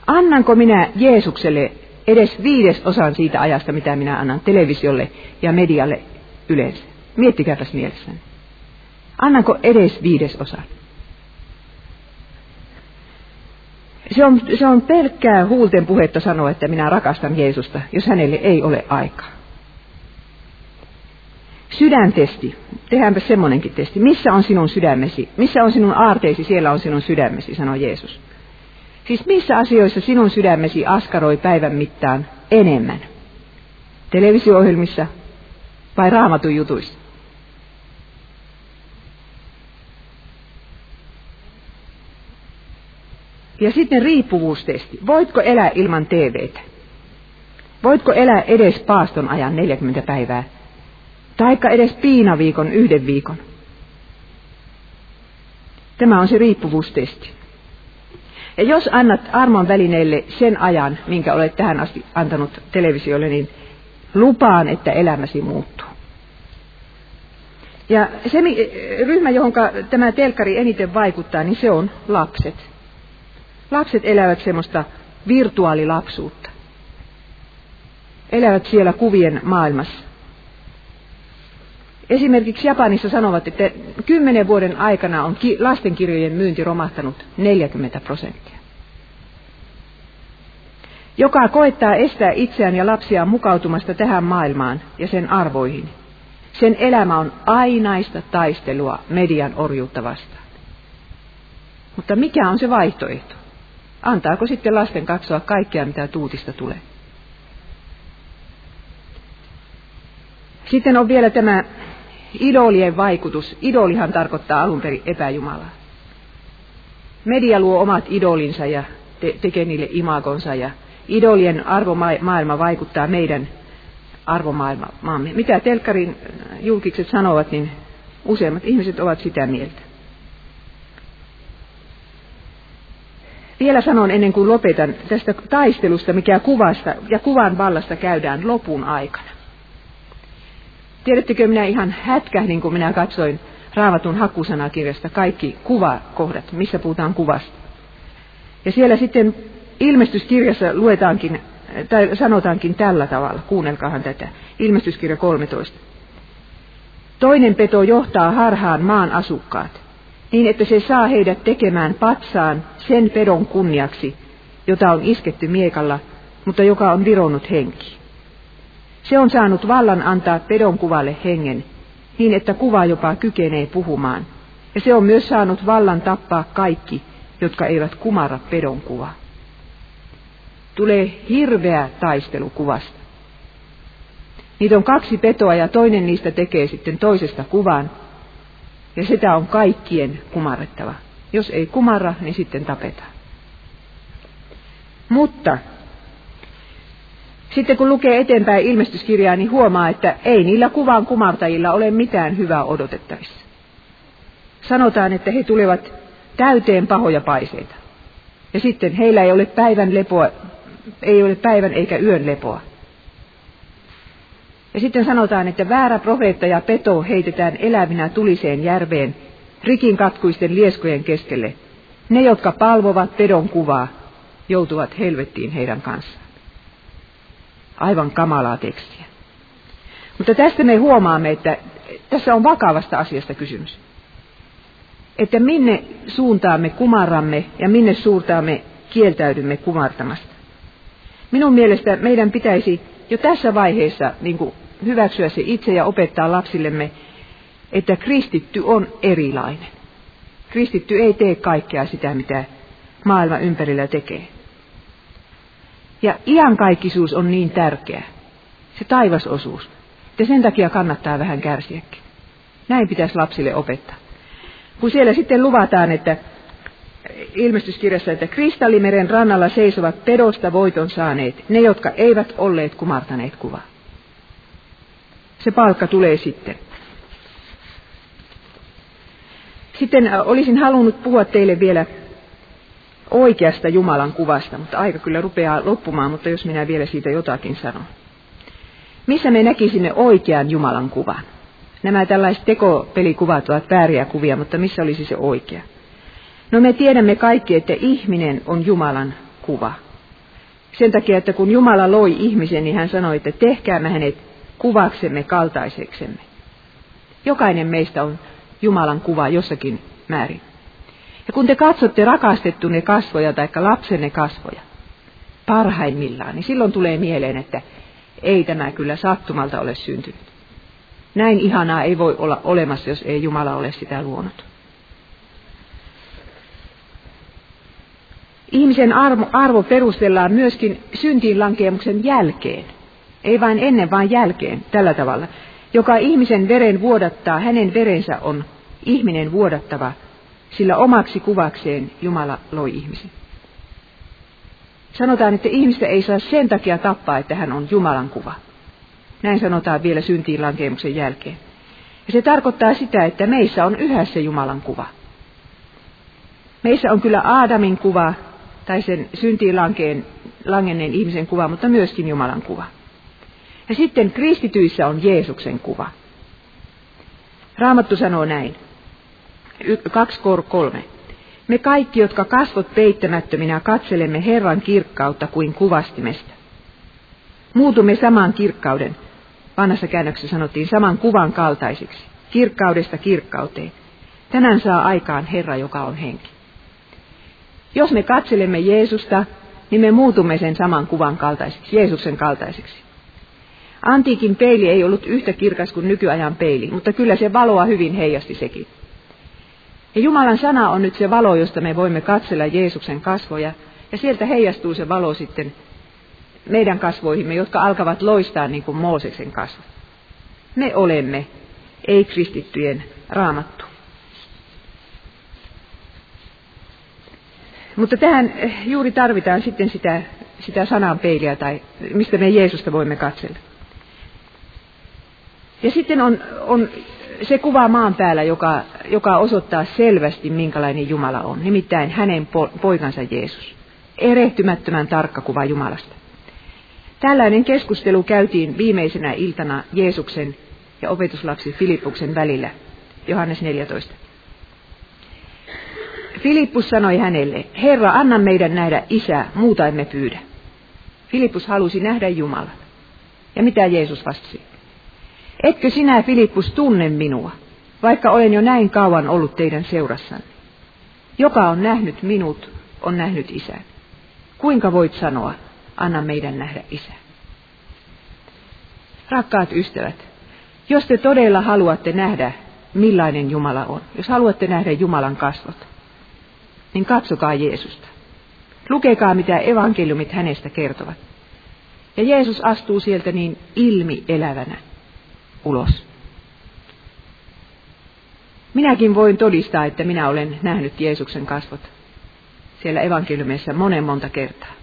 A: Annanko minä Jeesukselle edes viides osan siitä ajasta, mitä minä annan televisiolle ja medialle yleensä? Miettikääpäs mielessäni. Annanko edes viides osan? Se on, se on pelkkää huulten puhetta sanoa, että minä rakastan Jeesusta, jos hänelle ei ole aikaa. Sydäntesti. Tehdäänpä semmoinenkin testi. Missä on sinun sydämesi? Missä on sinun aarteisi? Siellä on sinun sydämesi, sanoi Jeesus. Siis missä asioissa sinun sydämesi askaroi päivän mittaan enemmän? Televisio-ohjelmissa vai raamatun jutuissa? Ja sitten riippuvuustesti. Voitko elää ilman TVtä? Voitko elää edes paaston ajan 40 päivää taikka edes piinaviikon yhden viikon. Tämä on se riippuvuustesti. Ja jos annat armon välineelle sen ajan, minkä olet tähän asti antanut televisiolle, niin lupaan, että elämäsi muuttuu. Ja se ryhmä, johon tämä telkkari eniten vaikuttaa, niin se on lapset. Lapset elävät semmoista virtuaalilapsuutta. Elävät siellä kuvien maailmassa. Esimerkiksi Japanissa sanovat, että kymmenen vuoden aikana on lastenkirjojen myynti romahtanut 40 prosenttia. Joka koettaa estää itseään ja lapsiaan mukautumasta tähän maailmaan ja sen arvoihin. Sen elämä on ainaista taistelua median orjuutta vastaan. Mutta mikä on se vaihtoehto? Antaako sitten lasten katsoa kaikkea, mitä tuutista tulee? Sitten on vielä tämä idolien vaikutus. Idolihan tarkoittaa alun perin epäjumalaa. Media luo omat idolinsa ja te- tekee niille imagonsa ja idolien arvomaailma vaikuttaa meidän arvomaailmaamme. Mitä telkkarin julkikset sanovat, niin useimmat ihmiset ovat sitä mieltä. Vielä sanon ennen kuin lopetan tästä taistelusta, mikä kuvasta ja kuvan vallasta käydään lopun aikana. Tiedättekö, minä ihan hätkähdin, kun minä katsoin raavatun hakusanakirjasta kaikki kuvakohdat, missä puhutaan kuvasta. Ja siellä sitten ilmestyskirjassa luetaankin, tai sanotaankin tällä tavalla, kuunnelkaahan tätä, ilmestyskirja 13. Toinen peto johtaa harhaan maan asukkaat, niin että se saa heidät tekemään patsaan sen pedon kunniaksi, jota on isketty miekalla, mutta joka on vironnut henki. Se on saanut vallan antaa pedon kuvalle hengen, niin että kuva jopa kykenee puhumaan. Ja se on myös saanut vallan tappaa kaikki, jotka eivät kumara pedon kuvaa. Tulee hirveä taistelu kuvasta. Niitä on kaksi petoa ja toinen niistä tekee sitten toisesta kuvan. Ja sitä on kaikkien kumarrettava. Jos ei kumarra, niin sitten tapetaan. Mutta sitten kun lukee eteenpäin ilmestyskirjaa, niin huomaa, että ei niillä kuvan kumartajilla ole mitään hyvää odotettavissa. Sanotaan, että he tulevat täyteen pahoja paiseita. Ja sitten heillä ei ole päivän lepoa, ei ole päivän eikä yön lepoa. Ja sitten sanotaan, että väärä profeetta ja peto heitetään elävinä tuliseen järveen, rikin katkuisten lieskojen keskelle. Ne, jotka palvovat pedon kuvaa, joutuvat helvettiin heidän kanssaan aivan kamalaa tekstiä. Mutta tästä me huomaamme, että tässä on vakavasta asiasta kysymys. Että minne suuntaamme kumarramme ja minne suuntaamme kieltäydymme kumartamasta. Minun mielestä meidän pitäisi jo tässä vaiheessa niin kuin hyväksyä se itse ja opettaa lapsillemme, että kristitty on erilainen. Kristitty ei tee kaikkea sitä, mitä maailma ympärillä tekee. Ja iankaikkisuus on niin tärkeä, se taivasosuus, että sen takia kannattaa vähän kärsiäkin. Näin pitäisi lapsille opettaa. Kun siellä sitten luvataan, että ilmestyskirjassa, että kristallimeren rannalla seisovat pedosta voiton saaneet, ne jotka eivät olleet kumartaneet kuvaa. Se palkka tulee sitten. Sitten äh, olisin halunnut puhua teille vielä oikeasta Jumalan kuvasta, mutta aika kyllä rupeaa loppumaan, mutta jos minä vielä siitä jotakin sanon. Missä me näkisimme oikean Jumalan kuvan? Nämä tällaiset tekopelikuvat ovat vääriä kuvia, mutta missä olisi se oikea? No me tiedämme kaikki, että ihminen on Jumalan kuva. Sen takia, että kun Jumala loi ihmisen, niin hän sanoi, että tehkäämme hänet kuvaksemme kaltaiseksemme. Jokainen meistä on Jumalan kuva jossakin määrin. Ja kun te katsotte rakastettunne kasvoja tai lapsenne kasvoja parhaimmillaan, niin silloin tulee mieleen, että ei tämä kyllä sattumalta ole syntynyt. Näin ihanaa ei voi olla olemassa, jos ei Jumala ole sitä luonut. Ihmisen arvo, arvo perustellaan myöskin syntiin lankeemuksen jälkeen. Ei vain ennen, vaan jälkeen, tällä tavalla. Joka ihmisen veren vuodattaa, hänen verensä on ihminen vuodattava sillä omaksi kuvakseen Jumala loi ihmisen. Sanotaan, että ihmistä ei saa sen takia tappaa, että hän on Jumalan kuva. Näin sanotaan vielä syntiin lankeemuksen jälkeen. Ja se tarkoittaa sitä, että meissä on yhä se Jumalan kuva. Meissä on kyllä Aadamin kuva, tai sen syntiin lankeen, langenneen ihmisen kuva, mutta myöskin Jumalan kuva. Ja sitten kristityissä on Jeesuksen kuva. Raamattu sanoo näin. 2.3. Me kaikki, jotka kasvot peittämättöminä katselemme Herran kirkkautta kuin kuvastimesta. Muutumme saman kirkkauden, vanhassa käännöksessä sanottiin saman kuvan kaltaisiksi, kirkkaudesta kirkkauteen. Tänään saa aikaan Herra, joka on henki. Jos me katselemme Jeesusta, niin me muutumme sen saman kuvan kaltaisiksi, Jeesuksen kaltaisiksi. Antiikin peili ei ollut yhtä kirkas kuin nykyajan peili, mutta kyllä se valoa hyvin heijasti sekin. Ja Jumalan sana on nyt se valo, josta me voimme katsella Jeesuksen kasvoja, ja sieltä heijastuu se valo sitten meidän kasvoihimme, jotka alkavat loistaa niin kuin Mooseksen kasvot. Me olemme ei-kristittyjen raamattu. Mutta tähän juuri tarvitaan sitten sitä, sitä sanan peiliä, tai mistä me Jeesusta voimme katsella. Ja sitten on, on se kuva maan päällä, joka, joka osoittaa selvästi, minkälainen Jumala on. Nimittäin hänen poikansa Jeesus. Erehtymättömän tarkka kuva Jumalasta. Tällainen keskustelu käytiin viimeisenä iltana Jeesuksen ja opetuslapsi Filippuksen välillä, Johannes 14. Filippus sanoi hänelle, Herra, anna meidän nähdä isä, muuta emme pyydä. Filippus halusi nähdä Jumalan. Ja mitä Jeesus vastasi? Etkö sinä, Filippus, tunne minua, vaikka olen jo näin kauan ollut teidän seurassanne? Joka on nähnyt minut, on nähnyt isän. Kuinka voit sanoa, anna meidän nähdä isä? Rakkaat ystävät, jos te todella haluatte nähdä, millainen Jumala on, jos haluatte nähdä Jumalan kasvot, niin katsokaa Jeesusta. Lukekaa, mitä evankeliumit hänestä kertovat. Ja Jeesus astuu sieltä niin ilmi elävänä ulos. Minäkin voin todistaa, että minä olen nähnyt Jeesuksen kasvot siellä evankeliumissa monen monta kertaa.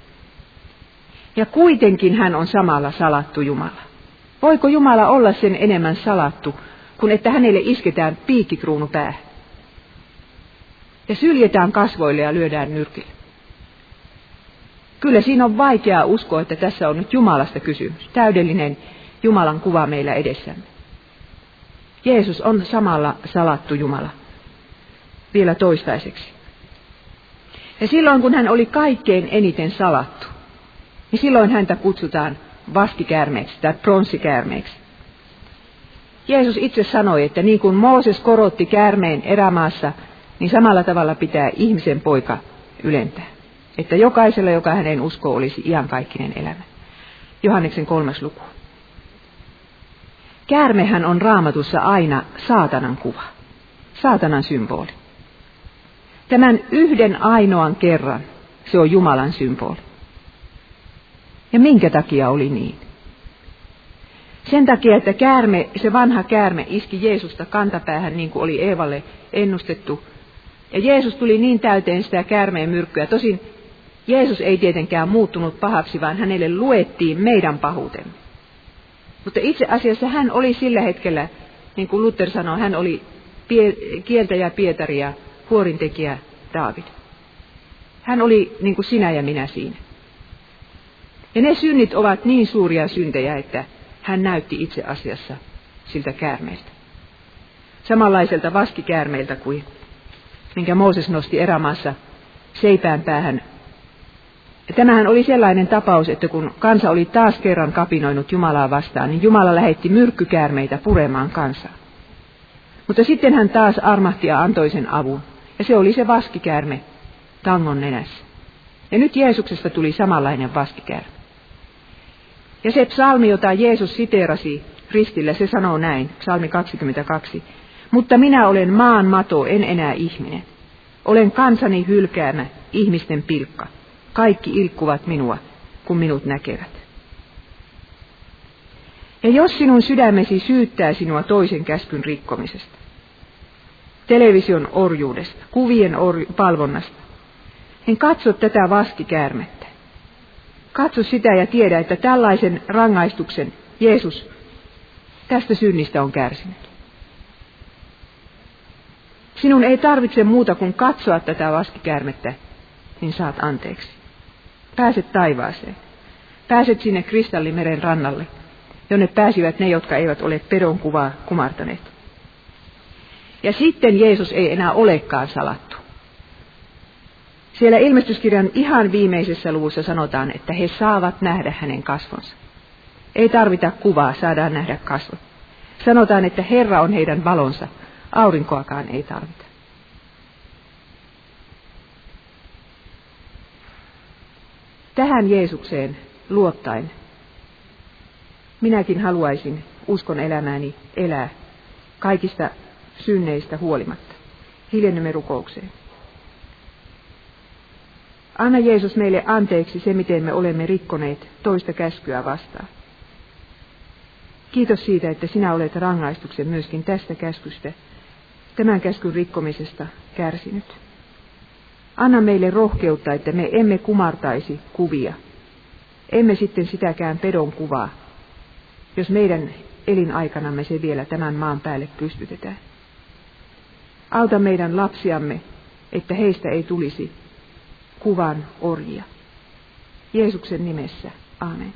A: Ja kuitenkin hän on samalla salattu Jumala. Voiko Jumala olla sen enemmän salattu, kuin että hänelle isketään piikkikruunu päähän? Ja syljetään kasvoille ja lyödään nyrkille. Kyllä siinä on vaikea uskoa, että tässä on nyt Jumalasta kysymys. Täydellinen Jumalan kuva meillä edessämme. Jeesus on samalla salattu Jumala. Vielä toistaiseksi. Ja silloin kun hän oli kaikkein eniten salattu, niin silloin häntä kutsutaan vaskikäärmeeksi tai pronssikäärmeeksi. Jeesus itse sanoi, että niin kuin Mooses korotti käärmeen erämaassa, niin samalla tavalla pitää ihmisen poika ylentää. Että jokaisella, joka hänen uskoo, olisi iankaikkinen elämä. Johanneksen kolmas luku. Käärmehän on raamatussa aina saatanan kuva, saatanan symboli. Tämän yhden ainoan kerran se on Jumalan symboli. Ja minkä takia oli niin? Sen takia, että käärme, se vanha käärme iski Jeesusta kantapäähän niin kuin oli Eevalle ennustettu. Ja Jeesus tuli niin täyteen sitä käärmeen myrkkyä. Tosin Jeesus ei tietenkään muuttunut pahaksi, vaan hänelle luettiin meidän pahuutemme. Mutta itse asiassa hän oli sillä hetkellä, niin kuin Luther sanoi, hän oli pie, kieltäjä Pietari ja huorintekijä Daavid. Hän oli niin kuin sinä ja minä siinä. Ja ne synnit ovat niin suuria syntejä, että hän näytti itse asiassa siltä käärmeeltä. Samanlaiselta vaskikäärmeeltä kuin minkä Mooses nosti erämaassa seipään päähän tämähän oli sellainen tapaus, että kun kansa oli taas kerran kapinoinut Jumalaa vastaan, niin Jumala lähetti myrkkykäärmeitä puremaan kansaa. Mutta sitten hän taas armahti ja antoi sen avun. Ja se oli se vaskikäärme tangon nenässä. Ja nyt Jeesuksesta tuli samanlainen vaskikäärme. Ja se psalmi, jota Jeesus siteerasi ristillä, se sanoo näin, psalmi 22. Mutta minä olen maan mato, en enää ihminen. Olen kansani hylkäämä, ihmisten pilkka. Kaikki ilkkuvat minua, kun minut näkevät. Ja jos sinun sydämesi syyttää sinua toisen käskyn rikkomisesta, television orjuudesta, kuvien orju- palvonnasta, niin katso tätä vaskikäärmettä. Katso sitä ja tiedä, että tällaisen rangaistuksen Jeesus tästä synnistä on kärsinyt. Sinun ei tarvitse muuta kuin katsoa tätä vaskikäärmettä, niin saat anteeksi. Pääset taivaaseen. Pääset sinne kristallimeren rannalle, jonne pääsivät ne, jotka eivät ole pedon kuvaa kumartaneet. Ja sitten Jeesus ei enää olekaan salattu. Siellä ilmestyskirjan ihan viimeisessä luvussa sanotaan, että he saavat nähdä hänen kasvonsa. Ei tarvita kuvaa, saadaan nähdä kasvot. Sanotaan, että Herra on heidän valonsa, aurinkoakaan ei tarvita. Tähän Jeesukseen luottaen minäkin haluaisin uskon elämääni elää kaikista synneistä huolimatta. Hiljennymme rukoukseen. Anna Jeesus meille anteeksi se, miten me olemme rikkoneet toista käskyä vastaan. Kiitos siitä, että sinä olet rangaistuksen myöskin tästä käskystä, tämän käskyn rikkomisesta kärsinyt. Anna meille rohkeutta, että me emme kumartaisi kuvia. Emme sitten sitäkään pedon kuvaa, jos meidän elinaikanamme se vielä tämän maan päälle pystytetään. Auta meidän lapsiamme, että heistä ei tulisi kuvan orjia. Jeesuksen nimessä. Amen.